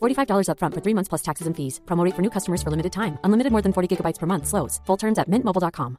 $45 upfront for three months plus taxes and fees. Promo rate for new customers for limited time. Unlimited more than 40 gigabytes per month. Slows. Full terms at mintmobile.com.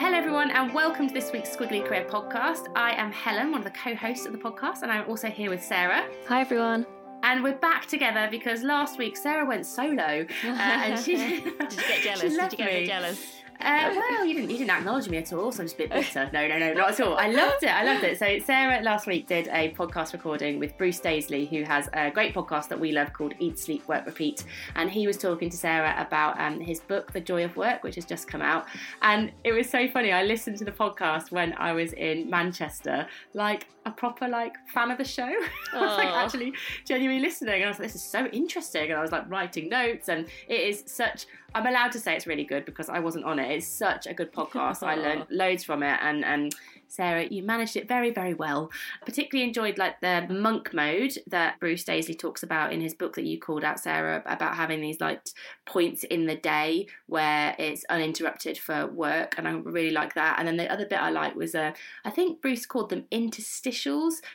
Hello, everyone, and welcome to this week's Squiggly Career podcast. I am Helen, one of the co hosts of the podcast, and I'm also here with Sarah. Hi everyone. And we're back together because last week Sarah went solo. Uh, and she, Did you get jealous? she Did you get a bit me. jealous? Uh, well, you didn't you didn't acknowledge me at all, so I'm just a bit bitter. No, no, no, not at all. I loved it. I loved it. So Sarah last week did a podcast recording with Bruce Daisley, who has a great podcast that we love called Eat, Sleep, Work, Repeat. And he was talking to Sarah about um, his book, The Joy of Work, which has just come out. And it was so funny. I listened to the podcast when I was in Manchester, like a proper like fan of the show. I was like actually genuinely listening, and I was like, this is so interesting. And I was like writing notes, and it is such. I'm allowed to say it's really good because I wasn't on it. It's such a good podcast. I learned loads from it, and and Sarah, you managed it very very well. I particularly enjoyed like the monk mode that Bruce Daisley talks about in his book that you called out, Sarah, about having these like points in the day where it's uninterrupted for work, and I really like that. And then the other bit I like was uh, I think Bruce called them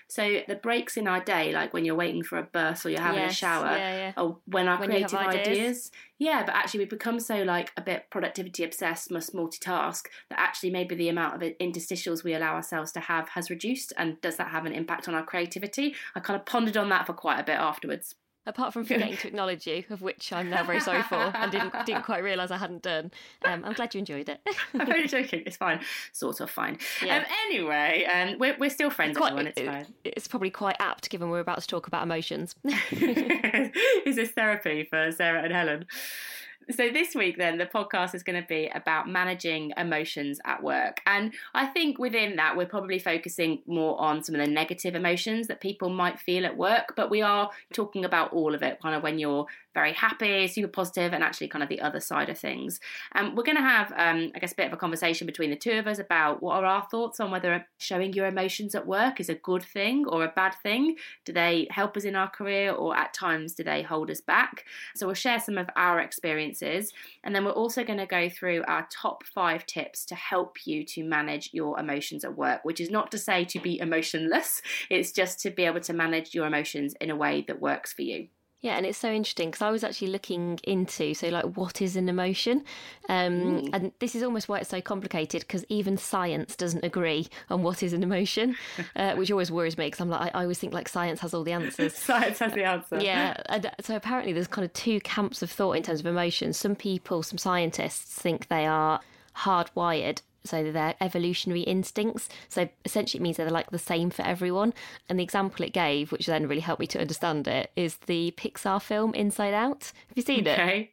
So the breaks in our day, like when you're waiting for a bus or you're having a shower, yeah, yeah. or when our When creative ideas. ideas. Yeah, but actually we've become so like a bit productivity obsessed, must multitask that actually maybe the amount of interstitials we allow ourselves to have has reduced. And does that have an impact on our creativity? I kind of pondered on that for quite a bit afterwards. Apart from forgetting to acknowledge you, of which I'm now very sorry for, and didn't didn't quite realise I hadn't done. Um, I'm glad you enjoyed it. I'm only joking. It's fine, sort of fine. Yeah. Um, anyway, um, we're we're still friends, Quite- everyone. It's fine. it's probably quite apt given we're about to talk about emotions. is this therapy for Sarah and Helen? So, this week, then, the podcast is going to be about managing emotions at work. And I think within that, we're probably focusing more on some of the negative emotions that people might feel at work, but we are talking about all of it, kind of when you're very happy, super positive, and actually kind of the other side of things. And we're going to have, um, I guess, a bit of a conversation between the two of us about what are our thoughts on whether showing your emotions at work is a good thing or a bad thing. Do they help us in our career, or at times do they hold us back? So we'll share some of our experiences, and then we're also going to go through our top five tips to help you to manage your emotions at work, which is not to say to be emotionless, it's just to be able to manage your emotions in a way that works for you. Yeah, and it's so interesting because I was actually looking into so like what is an emotion, um, and this is almost why it's so complicated because even science doesn't agree on what is an emotion, uh, which always worries me because I'm like I, I always think like science has all the answers. Science has the answer. Yeah, and so apparently there's kind of two camps of thought in terms of emotions. Some people, some scientists think they are hardwired. So they're evolutionary instincts. So essentially, it means they're like the same for everyone. And the example it gave, which then really helped me to understand it, is the Pixar film Inside Out. Have you seen it? Okay.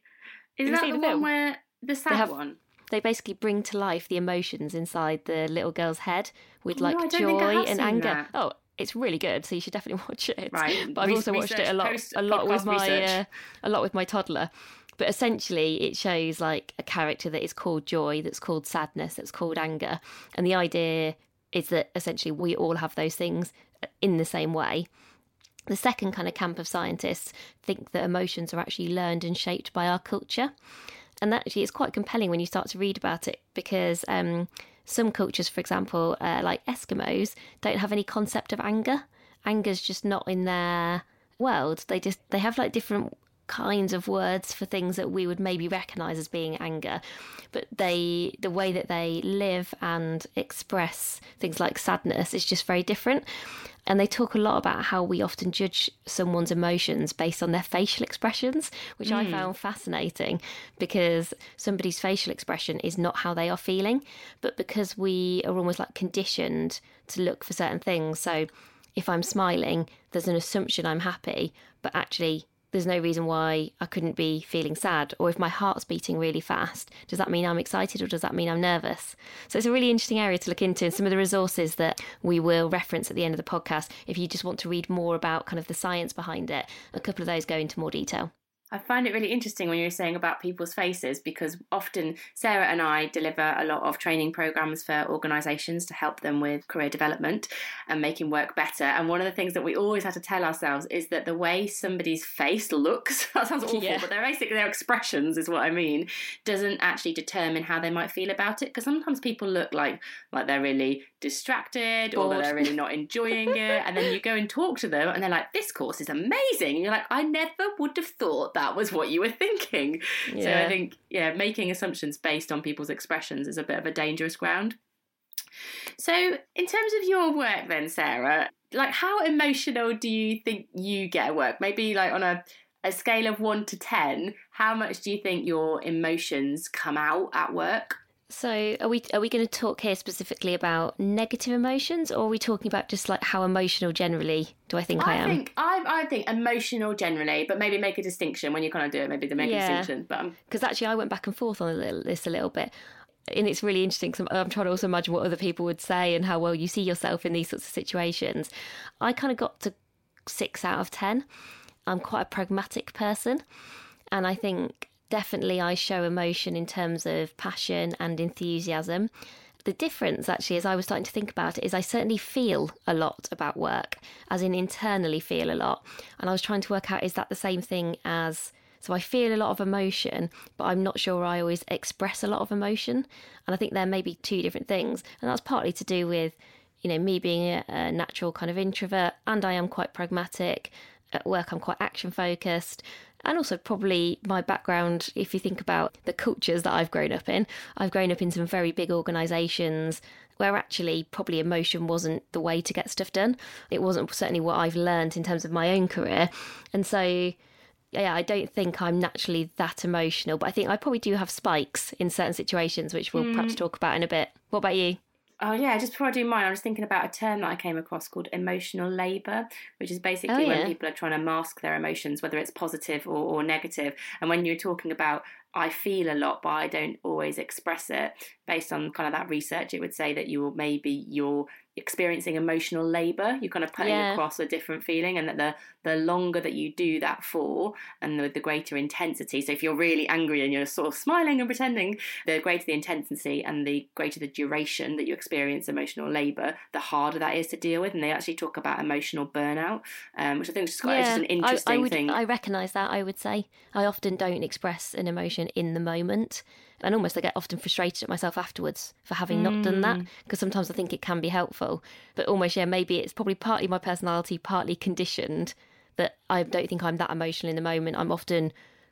Is Have that the the one where the sad have- one? They basically bring to life the emotions inside the little girl's head with Oh, like no, I don't think I joy and anger. that. Oh, it's really good. So you should definitely watch it. Right. But I've Re- also watched it a lot, a lot with my, uh, a lot with my toddler. But essentially, it shows like a character that is called joy, that's called sadness, that's called anger, and the idea is that essentially we all have those things in the same way. The second kind of camp of scientists think that emotions are actually learned and shaped by our culture. And that actually is quite compelling when you start to read about it because um, some cultures, for example, uh, like Eskimos, don't have any concept of anger. Anger's just not in their world. They just they have like different kinds of words for things that we would maybe recognize as being anger but they the way that they live and express things like sadness is just very different and they talk a lot about how we often judge someone's emotions based on their facial expressions which mm. i found fascinating because somebody's facial expression is not how they are feeling but because we are almost like conditioned to look for certain things so if i'm smiling there's an assumption i'm happy but actually there's no reason why I couldn't be feeling sad. Or if my heart's beating really fast, does that mean I'm excited or does that mean I'm nervous? So it's a really interesting area to look into. And some of the resources that we will reference at the end of the podcast, if you just want to read more about kind of the science behind it, a couple of those go into more detail. I find it really interesting when you're saying about people's faces because often Sarah and I deliver a lot of training programs for organisations to help them with career development and making work better. And one of the things that we always have to tell ourselves is that the way somebody's face looks, that sounds awful, yeah. but their basically their expressions is what I mean, doesn't actually determine how they might feel about it. Because sometimes people look like like they're really distracted Bored. or that they're really not enjoying it. And then you go and talk to them and they're like, this course is amazing. And you're like, I never would have thought that was what you were thinking. Yeah. So I think, yeah, making assumptions based on people's expressions is a bit of a dangerous ground. So, in terms of your work, then, Sarah, like how emotional do you think you get at work? Maybe like on a a scale of one to ten, how much do you think your emotions come out at work? So, are we are we going to talk here specifically about negative emotions, or are we talking about just like how emotional generally do I think I, I am? Think, I I think emotional generally, but maybe make a distinction when you kind of do it. Maybe to make yeah. a distinction, but um, because actually I went back and forth on a little, this a little bit. And it's really interesting because I'm, I'm trying to also imagine what other people would say and how well you see yourself in these sorts of situations. I kind of got to six out of 10. I'm quite a pragmatic person. And I think definitely I show emotion in terms of passion and enthusiasm. The difference, actually, as I was starting to think about it, is I certainly feel a lot about work, as in internally feel a lot. And I was trying to work out is that the same thing as. So I feel a lot of emotion, but I'm not sure I always express a lot of emotion. And I think there may be two different things. And that's partly to do with, you know, me being a, a natural kind of introvert and I am quite pragmatic. At work, I'm quite action focused and also probably my background if you think about the cultures that I've grown up in I've grown up in some very big organizations where actually probably emotion wasn't the way to get stuff done it wasn't certainly what I've learned in terms of my own career and so yeah, I don't think I'm naturally that emotional, but I think I probably do have spikes in certain situations, which we'll mm. perhaps talk about in a bit. What about you? Oh yeah, just before I do mine, I was thinking about a term that I came across called emotional labour, which is basically oh, yeah. when people are trying to mask their emotions, whether it's positive or, or negative. And when you're talking about I feel a lot, but I don't always express it, based on kind of that research, it would say that you will maybe you're experiencing emotional labor. You're kind of putting yeah. across a different feeling and that the the longer that you do that for and with the greater intensity. So if you're really angry and you're sort of smiling and pretending the greater the intensity and the greater the duration that you experience emotional labor the harder that is to deal with. And they actually talk about emotional burnout um, which i think is quite, yeah, just an interesting I, I would, thing. I recognize that i would say. I often don't express an emotion in the moment and almost I get often frustrated at myself afterwards for having mm. not done that because mm. sometimes I think it can be helpful, but almost yeah maybe it's probably partly my personality, partly conditioned that I don't think I'm that emotional in the moment. I'm often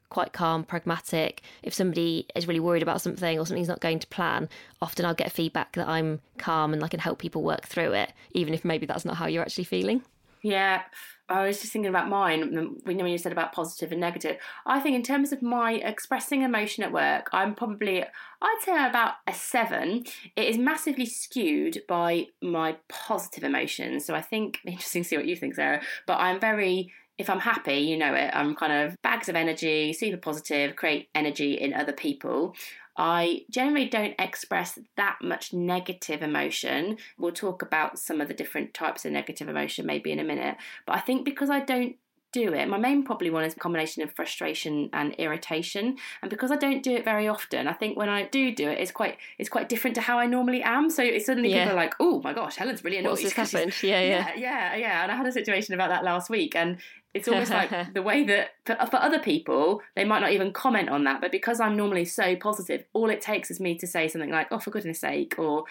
quite calm, pragmatic. If somebody is really worried about something or something's not going to plan, often I'll get feedback that I'm calm and I can help people work through it, even if maybe that's not how you're actually feeling. Yeah, I was just thinking about mine We know when you said about positive and negative. I think in terms of my expressing emotion at work, I'm probably I'd say about a seven. It is massively skewed by my positive emotions. So I think interesting to see what you think, Sarah. But I'm very if I'm happy, you know it, I'm kind of bags of energy, super positive, create energy in other people. I generally don't express that much negative emotion. We'll talk about some of the different types of negative emotion maybe in a minute. But I think because I don't do it. My main probably one is a combination of frustration and irritation. And because I don't do it very often, I think when I do do it, it's quite it's quite different to how I normally am. So it's suddenly yeah. people are like, "Oh my gosh, Helen's really annoyed." What's happened? Yeah, yeah, yeah, yeah, yeah. And I had a situation about that last week, and it's almost like the way that for, for, other people they might not even comment on that but because i'm normally so positive all it takes is me to say something like oh for goodness sake or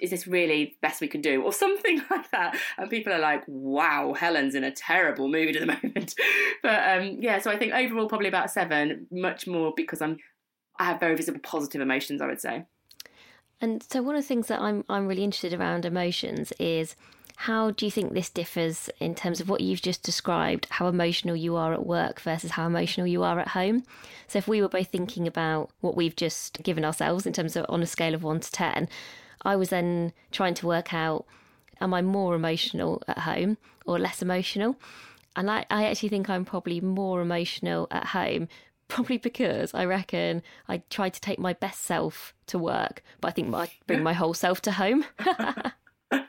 is this really the best we can do? Or something like that. And people are like wow helen's in a terrible mood at the moment. But um yeah so i think overall probably about seven much more because i'm i have very visible positive emotions i would say. And so one of the things that i'm i'm really interested around emotions is how do you think this differs in terms of what you've just described, how emotional you are at work versus how emotional you are at home? So, if we were both thinking about what we've just given ourselves in terms of on a scale of one to 10, I was then trying to work out am I more emotional at home or less emotional? And I, I actually think I'm probably more emotional at home, probably because I reckon I try to take my best self to work, but I think I bring my whole self to home.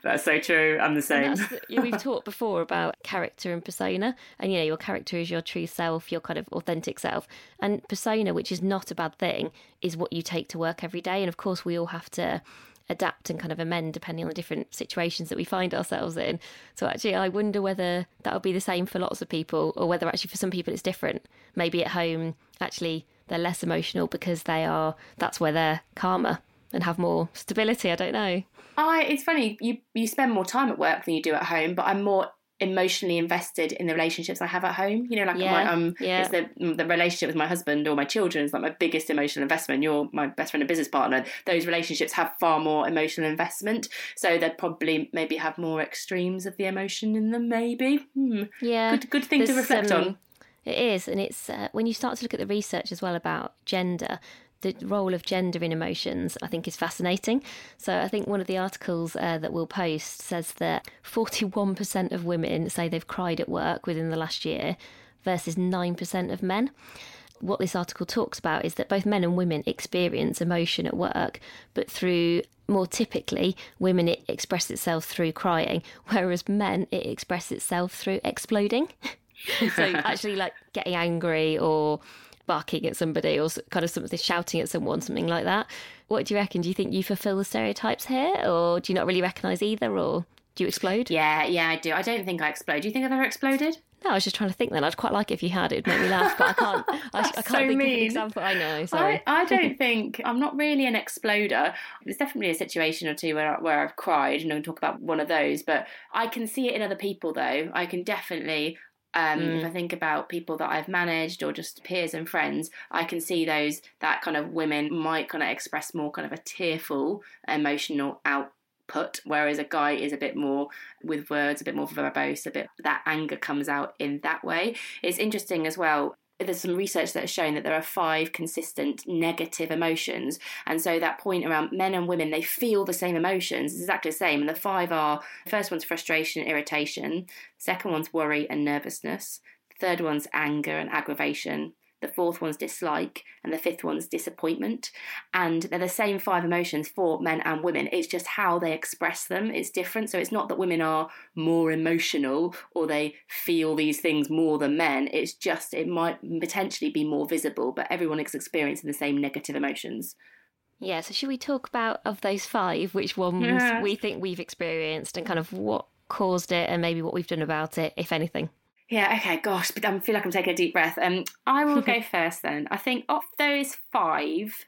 That's so true. I'm the same. we've talked before about character and persona, and you know, your character is your true self, your kind of authentic self. And persona, which is not a bad thing, is what you take to work every day. And of course, we all have to adapt and kind of amend depending on the different situations that we find ourselves in. So actually, I wonder whether that'll be the same for lots of people, or whether actually for some people it's different. Maybe at home, actually, they're less emotional because they are that's where they're calmer and have more stability. I don't know. I it's funny you you spend more time at work than you do at home, but I'm more emotionally invested in the relationships I have at home. You know, like Yeah, my um, yeah. it's the the relationship with my husband or my children is like my biggest emotional investment. You're my best friend and business partner. Those relationships have far more emotional investment, so they'd probably maybe have more extremes of the emotion in them. Maybe, hmm. Yeah, good good thing to reflect um, on. It is, and it's uh, when you start to look at the research as well about gender. The role of gender in emotions, I think, is fascinating. So, I think one of the articles uh, that we'll post says that 41% of women say they've cried at work within the last year versus 9% of men. What this article talks about is that both men and women experience emotion at work, but through more typically, women it express itself through crying, whereas men it expresses itself through exploding. so actually like getting angry or barking at somebody or kind of something shouting at someone something like that what do you reckon do you think you fulfill the stereotypes here or do you not really recognize either or do you explode Yeah, yeah, I do. I don't think I explode. Do you think I've ever exploded? no i was just trying to think then i'd quite like it if you had it would make me laugh but i can't I, I can't so think of an mean. example i know sorry I, I don't think I'm not really an exploder. There's definitely a situation or two where where I've cried, and I'm talk about one of those. But I can see it in other people, though. I can definitely. Um, If I think about people that I've managed or just peers and friends, I can see those that kind of women might kind of express more kind of a tearful emotional output, whereas a guy is a bit more with words, a bit more verbose, a bit that anger comes out in that way. It's interesting as well there's some research that has shown that there are five consistent negative emotions. And so that point around men and women, they feel the same emotions. It's exactly the same. And the five are first one's frustration, and irritation, second one's worry and nervousness, third one's anger and aggravation. The fourth one's dislike, and the fifth one's disappointment. And they're the same five emotions for men and women. It's just how they express them is different. So it's not that women are more emotional or they feel these things more than men. It's just it might potentially be more visible, but everyone is experiencing the same negative emotions. yeah so should we talk about of those five which ones Yeah. we think we've experienced and kind of what caused it and maybe what we've done about it if anything Yeah, okay, gosh, but I feel like I'm taking a deep breath. Um, I will go first then. I think of those five,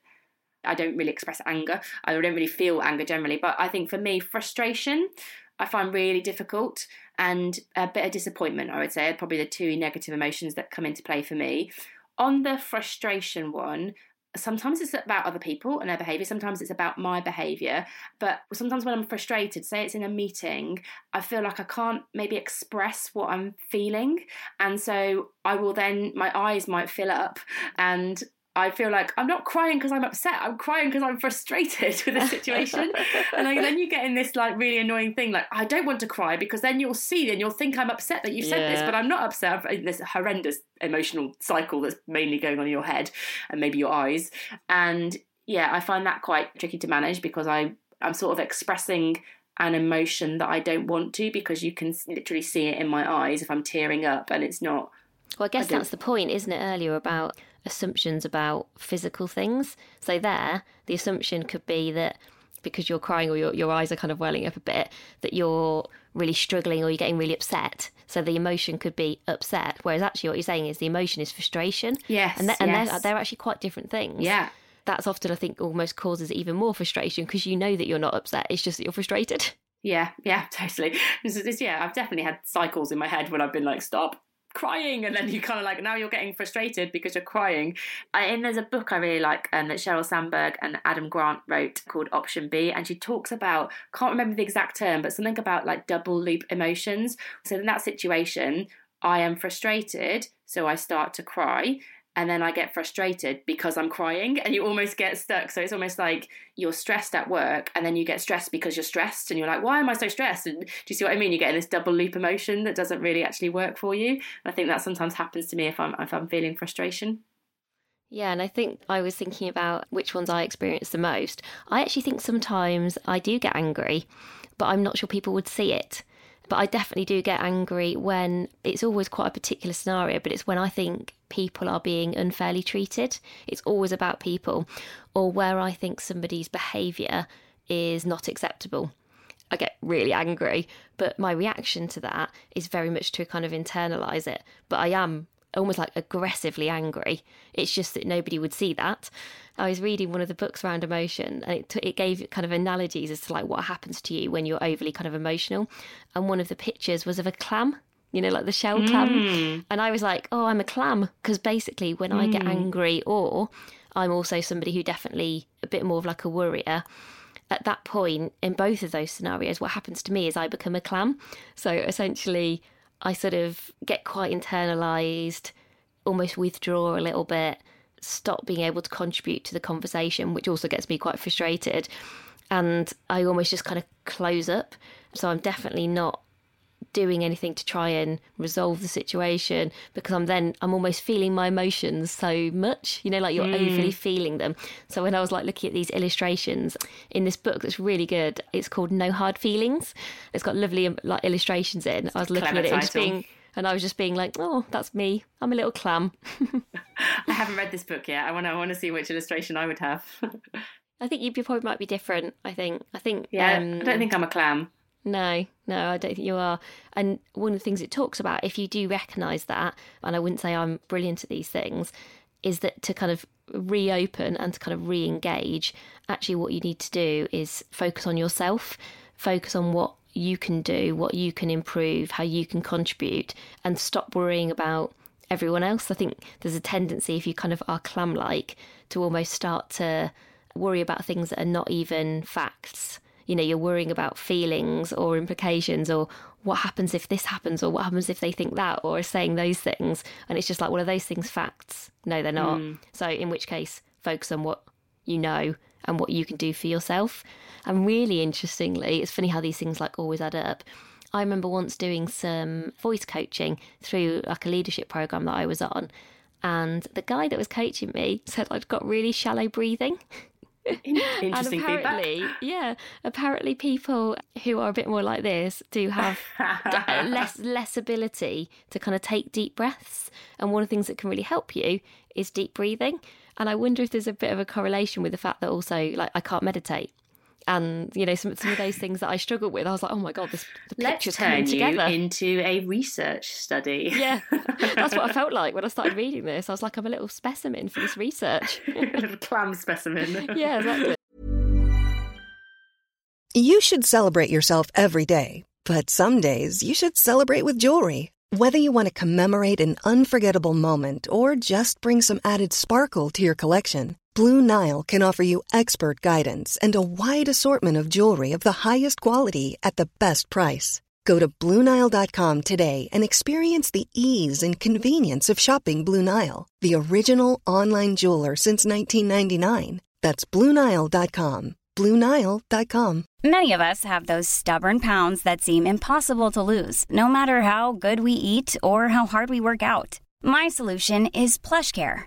I don't really express anger. I don't really feel anger generally, but I think for me, frustration, I find really difficult, and a bit of disappointment. I would say are probably the two negative emotions that come into play for me. On the frustration one, sometimes it's about other people and their behavior sometimes it's about my behavior but sometimes when i'm frustrated say it's in a meeting i feel like i can't maybe express what i'm feeling and so i will then my eyes might fill up and I feel like I'm not crying because I'm upset. I'm crying because I'm frustrated with the situation. and like, then you get in this like really annoying thing. Like I don't want to cry because then you'll see and you'll think I'm upset that you said this, but I'm not upset. I'm in uh, this horrendous emotional cycle that's mainly going on in your head and maybe your eyes. And yeah, I find that quite tricky to manage because I I'm sort of expressing an emotion that I don't want to because you can literally see it in my eyes if I'm tearing up and it's not Well, I guess I that's the point, isn't it, earlier about assumptions about physical things. So, there, the assumption could be that because you're crying or your, your eyes are kind of welling up a bit, that you're really struggling or you're getting really upset. So, the emotion could be upset. Whereas, actually, what you're saying is the emotion is frustration. Yes, And, they're, and they're, they're actually quite different things. yeah that's often, I think, almost causes even more frustration because you know that you're not upset. It's just that you're frustrated. Yeah, yeah, totally. This is, yeah, I've definitely had cycles in my head when I've been like, stop crying and then you kind of like now you're getting frustrated because you're crying. And there's a book i really like um, that sheryl sandberg and adam grant wrote called option b and she talks about can't remember the exact term but something about like double loop emotions. So in that situation i am frustrated so i start to cry and then I get frustrated because I'm crying and you almost get stuck. So it's almost like you're stressed at work and then you get stressed because you're stressed and you're like, why am I so stressed? And do you see what I mean? You get in this double loop emotion that doesn't really actually work for you. And I think that sometimes happens to me if I'm if I'm feeling frustration. Yeah, and I think I was thinking about which ones I experience the most. I actually think sometimes I do get angry, but I'm not sure people would see it. But I definitely do get angry when it's always quite a particular scenario, but it's when I think people are being unfairly treated. It's always about people, or where I think somebody's behaviour is not acceptable. I get really angry, but my reaction to that is very much to kind of internalize it. But I am almost like aggressively angry. It's just that nobody would see that. I was reading one of the books around emotion, and it, t- it gave kind of analogies as to like what happens to you when you're overly kind of emotional. And one of the pictures was of a clam, you know, like the shell mm. clam. And I was like, oh, I'm a clam because basically when mm. I get mm. angry, or I'm also somebody who definitely a bit more of like a worrier at that point in both of those scenarios what happens to me is i become a clam so essentially I sort of get quite internalized, almost withdraw a little bit, stop being able to contribute to the conversation, which also gets me quite frustrated. And I almost just kind of close up. So I'm definitely not doing anything to try and resolve the situation because I'm then I'm almost feeling my emotions so much you know like you're mm. overly feeling them so when I was like looking at these illustrations in this book that's really good it's called No Hard Feelings it's got lovely like illustrations in I was looking Clever at it and just being and I was just being like, "Oh, that's me. I'm a little clam." I haven't read this book yet. I want to. I want to see which illustration I would have. I think you probably might be different. I think. I think. Yeah. Um, I don't think I'm a clam. No, no, I don't think you are. And one of the things it talks about, if you do recognise that, and I wouldn't say I'm brilliant at these things, is that to kind of reopen and to kind of re engage, actually, what you need to do is focus on yourself, focus on what you can do, what you can improve, how you can contribute, and stop worrying about everyone else. I think there's a tendency, if you kind of are clam like, to almost start to worry about things that are not even facts you know you're worrying about feelings or implications or what happens if this happens or what happens if they think that or saying those things. And it's just like well are those things facts? No they're not. Mm. so in which case focus on what you know and what you can do for yourself. And really interestingly it's funny how these things like always add up. I remember once doing some voice coaching through like a leadership program that i was on and the guy that was coaching me said I'd got really shallow breathing Interesting and apparently, feedback. Yeah, apparently people who are a bit more like this do have uh, less less ability to kind of take deep breaths. And one of the things that can really help you is deep breathing. And I wonder if there's a bit of a correlation with the fact that also like I can't meditate and you know some some of those things that I struggled with. I was like, oh my god, this the picture's Let's coming together into a research study. Yeah, that's what I felt like when I started reading this. I was like, I'm a little specimen for this research, a little clam specimen. yeah, exactly. You should celebrate yourself every day, but some days you should celebrate with jewelry. Whether you want to commemorate an unforgettable moment or just bring some added sparkle to your collection. Blue Nile can offer you expert guidance and a wide assortment of jewelry of the highest quality at the best price. Go to BlueNile.com today and experience the ease and convenience of shopping Blue Nile, the original online jeweler since 1999. That's BlueNile.com. BlueNile.com. Many of us have those stubborn pounds that seem impossible to lose, no matter how good we eat or how hard we work out. My solution is PlushCare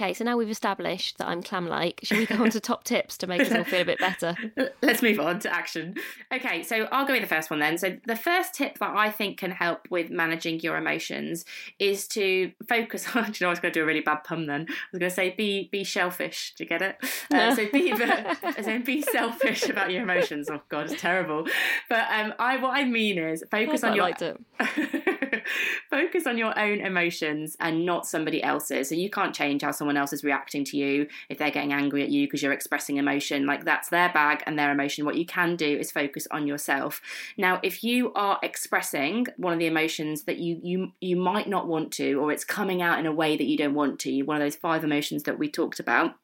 Okay, so now we've established that I'm clam like. Should we go on to top tips to make us all feel a bit better? Let's move on to action. Okay, so I'll go with the first one then. So, the first tip that I think can help with managing your emotions is to focus on. Do you know, I was going to do a really bad pun then. I was going to say be be shellfish. Do you get it? Uh, so be so be selfish about your emotions. Oh God, it's terrible. But um, I what I mean is focus I on your liked it. Focus on your own emotions and not somebody else's. So you can't change how someone else is reacting to you if they're getting angry at you because you're expressing emotion. Like that's their bag and their emotion. What you can do is focus on yourself. Now, if you are expressing one of the emotions that you you you might not want to, or it's coming out in a way that you don't want to, one of those five emotions that we talked about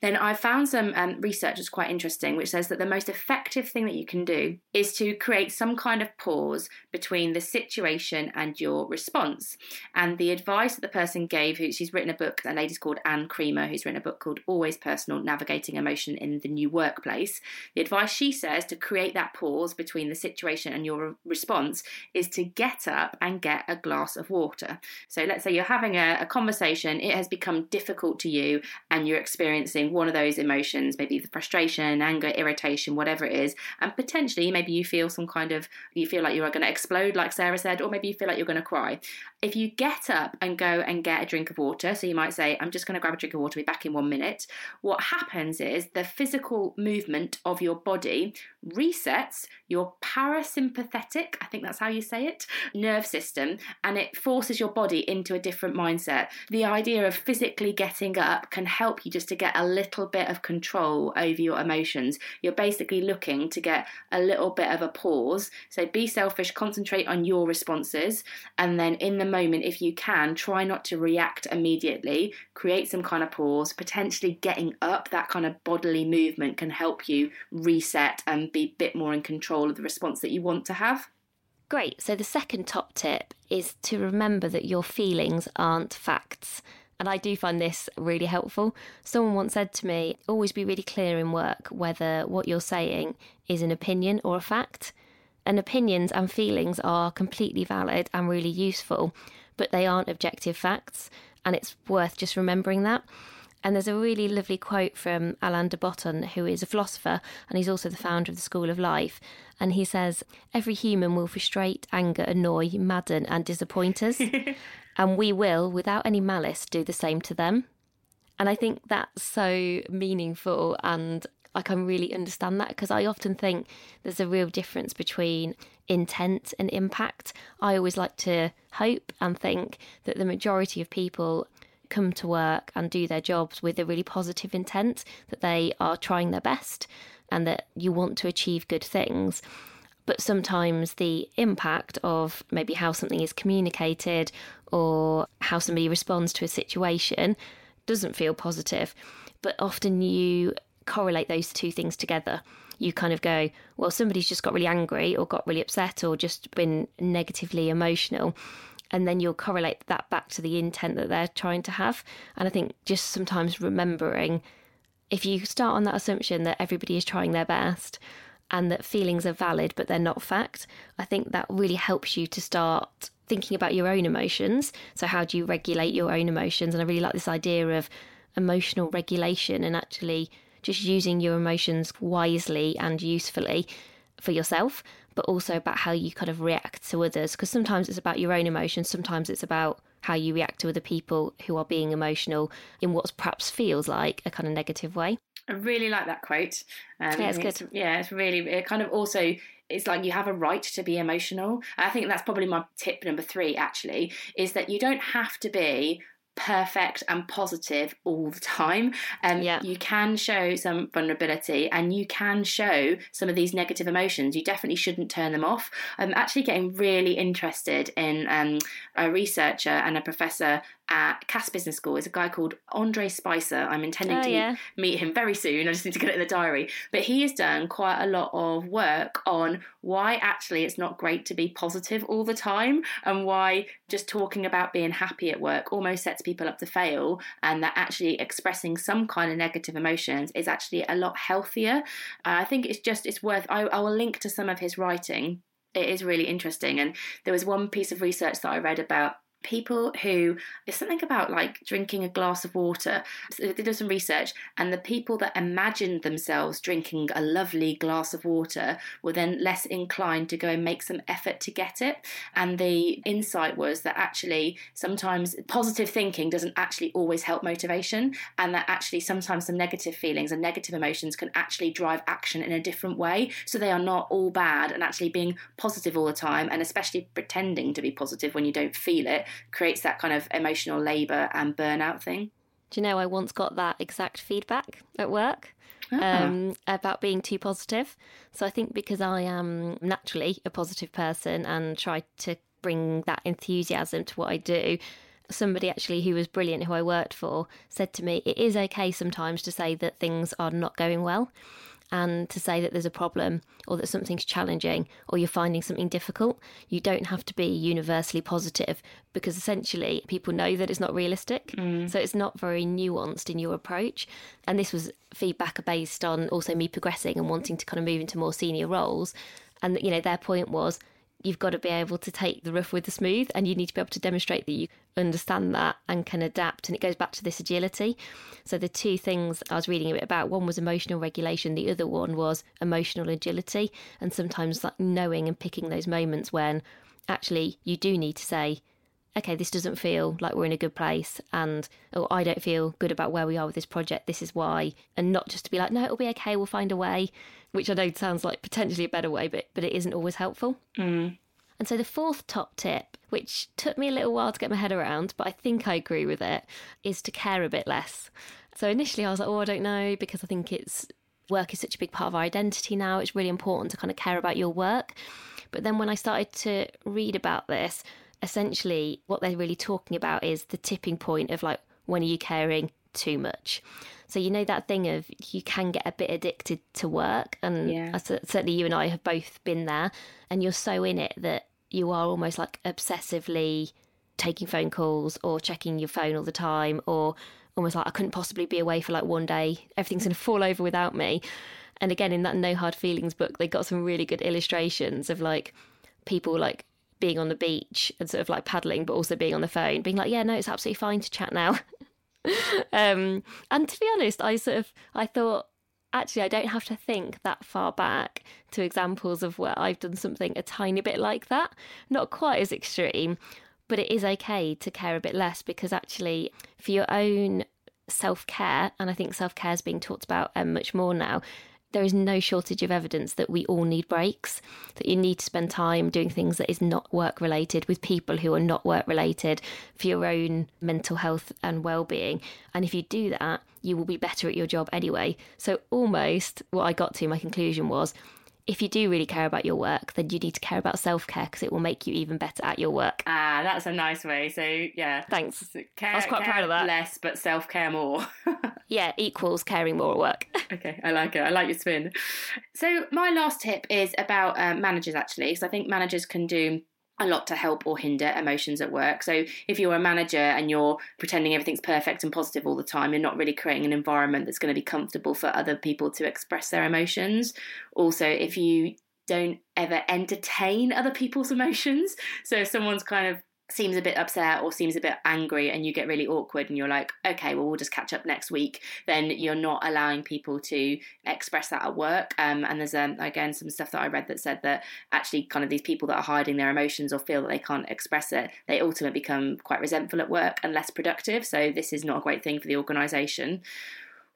then I found some um, research that's quite interesting, which says that the most effective thing that you can do is to create some kind of pause between the situation and your response. And the advice that the person gave, who she's written a book, a lady's called Anne Kreamer, who's written a book called Always Personal Navigating Emotion in the New Workplace. The advice she says to create that pause between the situation and your response is to get up and get a glass of water. So let's say you're having a, a conversation, it has become difficult to you, and you're experiencing one of those emotions, maybe the frustration, anger, irritation, whatever it is, and potentially maybe you feel some kind of, you feel like you're going to explode, like Sarah said, or maybe you feel like you're going to cry. If you get up and go and get a drink of water, so you might say, I'm just going to grab a drink of water, be back in one minute, what happens is the physical movement of your body resets your parasympathetic, I think that's how you say it, nerve system, and it forces your body into a different mindset. The idea of physically getting up can help you just to get a little bit of control over your emotions. You're basically looking to get a little bit of a pause. So be selfish, concentrate on your responses, and then in the moment, if you can, try not to react immediately. Create some kind of pause, potentially getting up, that kind of bodily movement can help you reset and be a bit more in control of the response that you want to have. Great. So the second top tip is to remember that your feelings aren't facts. And I do find this really helpful. Someone once said to me, always be really clear in work whether what you're saying is an opinion or a fact. And opinions and feelings are completely valid and really useful, but they aren't objective facts. And it's worth just remembering that. And there's a really lovely quote from Alain de Botton, who is a philosopher and he's also the founder of the School of Life. And he says, Every human will frustrate, anger, annoy, madden, and disappoint us. and we will, without any malice, do the same to them. And I think that's so meaningful and I can really understand that because I often think there's a real difference between intent and impact. I always like to hope and think that the majority of people come to work and do their jobs with a really positive intent, that they are trying their best and that you want to achieve good things. But sometimes the impact of maybe how something is communicated or how somebody responds to a situation doesn't feel positive. But often you correlate those two things together. You kind of go, well, somebody's just got really angry or got really upset or just been negatively emotional and then you'll correlate that back to the intent that they're trying to have. And I think just sometimes remembering if you start on that assumption that everybody is trying their best and that feelings are valid but they're not fact, I think that really helps you to start thinking about your own emotions. So, how do you regulate your own emotions? And I really like this idea of emotional regulation and actually just using your emotions wisely and usefully for yourself, but also about how you kind of react to others. Because sometimes it's about your own emotions, sometimes it's about how you react to other people who are being emotional in what perhaps feels like a kind of negative way. I really like that quote. Um, yeah, it's it's, good. yeah, it's really, it kind of also, it's like you have a right to be emotional. I think that's probably my tip number three, actually, is that you don't have to be perfect and positive all the time. Um, Yeah. You can show some vulnerability and you can show some of these negative emotions. You definitely shouldn't turn them off. I'm actually getting really interested in um, a researcher and a professor at Cass Business School. Is a guy called Andre Spicer. I'm intending Oh, to yeah. meet him very soon. I just need to get it in the diary. But he has done quite a lot of work on why actually it's not great to be positive all the time and why just talking about being happy at work almost sets people up to fail and that actually expressing some kind of negative emotions is actually a lot healthier. Uh, I think it's just it's worth I, I will link to some of his writing. It is really interesting and there was one piece of research that I read about people who it's something about like drinking a glass of water. So they did some research and the people that imagined themselves drinking a lovely glass of water were then less inclined to go and make some effort to get it. And the insight was that actually sometimes positive thinking doesn't actually always help motivation and that actually sometimes some negative feelings and negative emotions can actually drive action in a different way. So they are not all bad and actually being positive all the time and especially pretending to be positive when you don't feel it creates that kind of emotional labor and burnout thing. Do you know I once got that exact feedback at work Ah. um, about being too positive? So I think because I am naturally a positive person and try to bring that enthusiasm to what I do, somebody actually who was brilliant who I worked for said to me, It is okay sometimes to say that things are not going well and to say that there's a problem or that something's challenging or you're finding something difficult. You don't have to be universally positive because essentially people know that it's not realistic. Mm. So it's not very nuanced in your approach. And this was feedback based on also me progressing and wanting to kind of move into more senior roles. And, you know, their point was, you've got to be able to take the rough with the smooth and you need to be able to demonstrate that you understand that and can adapt and it goes back to this agility. So the two things i was reading a bit about one was emotional regulation the other one was emotional agility and sometimes like knowing and picking those moments when actually you do need to say okay this doesn't feel like we're in a good place and oh i don't feel good about where we are with this project. This is why and not just to be like no it'll be okay. We'll find a way which i know sounds like potentially a better way but but it isn't always helpful mm. and so the fourth top tip, which took me a little while to get my head around, but I think I agree with it, is to care a bit less. So initially I was like, oh, I don't know, because I think it's work is such a big part of our identity now. It's really important to kind of care about your work. But then when I started to read about this, essentially what they're really talking about is the tipping point of like, when are you caring too much? So you know that thing of you can get a bit addicted to work, and Yeah. Certainly you and I have both been there, and you're so in it that you are almost like obsessively taking phone calls or checking your phone all the time, or almost like I couldn't possibly be away for like one day. Everything's going to fall over without me. And again, in that No Hard Feelings book, they got some really good illustrations of like people like being on the beach and sort of like paddling, but also being on the phone, being like, yeah, no, it's absolutely fine to chat now. um, and to be honest, I sort of I thought actually I don't have to think that far back to examples of where I've done something a tiny bit like that, not quite as extreme, but it is okay to care a bit less because actually for your own self care, and I think self care is being talked about um, much more now. There is no shortage of evidence that we all need breaks, that you need to spend time doing things that is not work related with people who are not work related for your own mental health and well being. And if you do that, you will be better at your job anyway. So, almost what I got to, my conclusion was if you do really care about your work, then you need to care about self care because it will make you even better at your work. Ah, that's a nice way. So yeah, Thanks. Care, I was quite proud of that. Less, but self care more. Yeah, equals caring more at work. Okay, I like it. I like your spin. So my last tip is about um, managers actually, because I think managers can do a lot to help or hinder emotions at work. So if you're a manager and you're pretending everything's perfect and positive all the time, you're not really creating an environment that's going to be comfortable for other people to express their emotions. Also, if you don't ever entertain other people's emotions, so if someone's kind of seems a bit upset or seems a bit angry and you get really awkward and you're like okay well we'll just catch up next week then you're not allowing people to express that at work. Um, and there's um, again some stuff that i read that said that actually kind of these people that are hiding their emotions or feel that they can't express it they ultimately become quite resentful at work and less productive. So this is not a great thing for the organization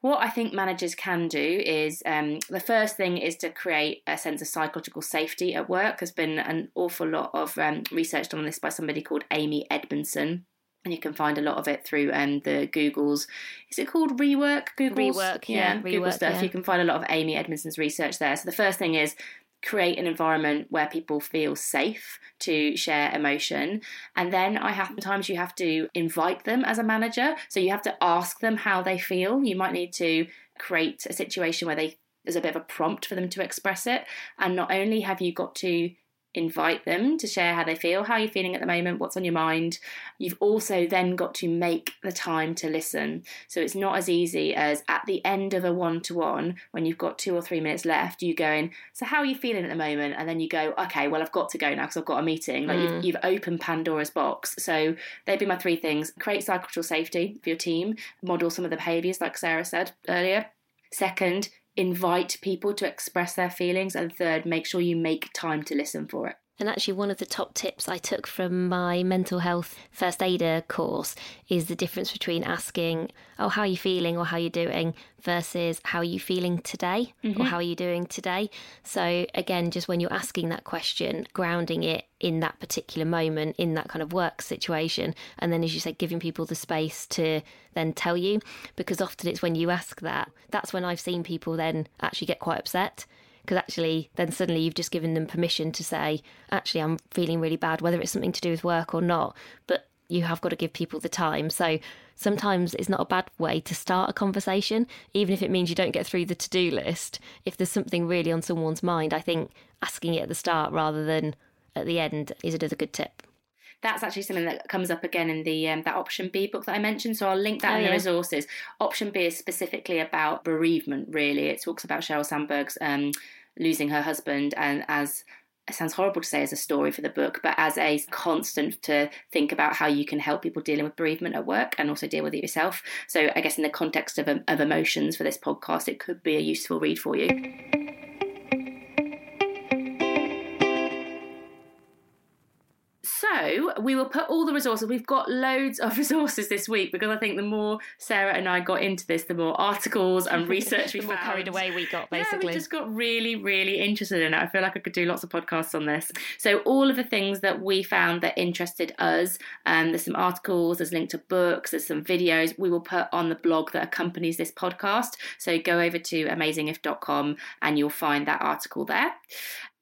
what I think managers can do is um, the first thing is to create a sense of psychological safety at work. There's been an awful lot of um, research done on this by somebody called Amy Edmondson. and you can find a lot of it through um, the Google's. Is it called Rework? Google's, Rework, yeah, Google Rework, stuff. yeah. You can find a lot of Amy Edmondson's research there. So the first thing is create an environment where people feel safe to share emotion. And then i have sometimes you have to invite them as a manager. So you have to ask them how they feel. You might need to create a situation where they there's a bit of a prompt for them to express it. And not only have you got to invite them to share how they feel, how you're feeling at the moment, what's on your mind. You've also then got to make the time to listen. So it's not as easy as at the end of a one to one, when you've got two or three minutes left, you going, So, how are you feeling at the moment? And then you go, Okay, well, I've got to go now because I've got a meeting. Like you've, mm. you've opened Pandora's box. So they'd be my three things create psychological safety for your team, model some of the behaviours, like Sarah said earlier. Second, invite people to express their feelings. And third, make sure you make time to listen for it. And actually, one of the top tips I took from my mental health first aider course is the difference between asking, Oh, how are you feeling? Or how are you doing? versus how are you feeling today? Or mm-hmm. how are you doing today. So, again, just when you're asking that question, grounding it in that particular moment, in that kind of work situation. And then, as you say, giving people the space to then tell you, because often it's when you ask that, that's when I've seen people then actually get quite upset because actually then suddenly you've just given them permission to say actually i'm feeling really bad whether it's something to do with work or not. But you have got to give people the time. So sometimes it's not a bad way to start a conversation even if it means you don't get through the to-do list. If there's something really on someone's mind i think asking it at the start rather than at the end is another good tip that's actually something that comes up again in the um, that option B book that I mentioned. So I'll link that Oh, in the resources. Option B is specifically about bereavement. Really, it talks about Sheryl Sandberg's um, losing her husband, and as it sounds horrible to say as a story for the book, but as a constant to think about how you can help people dealing with bereavement at work and also deal with it yourself. So I guess in the context of, of emotions for this podcast, it could be a useful read for you. We will put all the resources. We've got loads of resources this week because I think the more Sarah and I got into this, the more articles and research we The more found. carried away we got, Yeah, basically. we just got really, really interested in it. I feel like I could do lots of podcasts on this. So all of the things that we found that interested us, um, there's some articles, there's linked to books, there's some videos. We will put on the blog that accompanies this podcast. So go over to amazingif.com and you'll find that article there.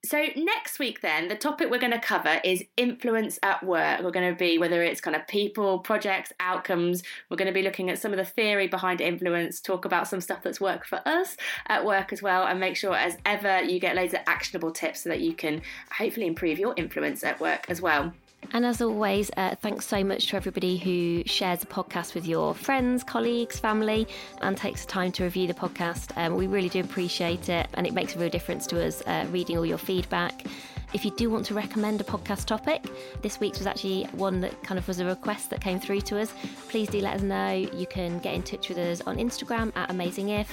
So next week, then the topic we're going to cover is influence at work. We're going to be whether it's kind of people, projects, outcomes. We're going to be looking at some of the theory behind influence. Talk about some stuff that's worked for us at work as well, and make sure as ever you get loads of actionable tips so that you can hopefully improve your influence at work as well. And as always, uh, thanks so much to everybody who shares the podcast with your friends, colleagues, family, and takes the time to review the podcast. Um, we really do appreciate it, and it makes a real difference to us uh, reading all your feedback. If you do want to recommend a podcast topic, this week's was actually one that kind of was a request that came through to us. Please do let us know. You can get in touch with us on Instagram at AmazingIf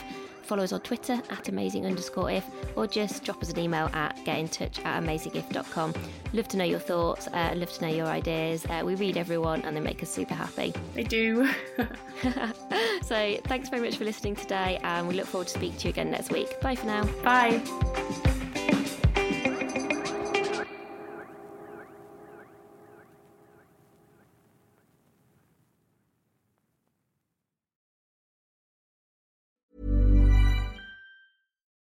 follow us on Twitter at amazing underscore if, or just drop us an email at getintouch at amazingif.com. Love to know your thoughts, uh, love to know your ideas. Uh, we read everyone and they make us super happy. They do. So thanks very much for listening today, and we look forward to speaking to you again next week. Bye for now. Bye.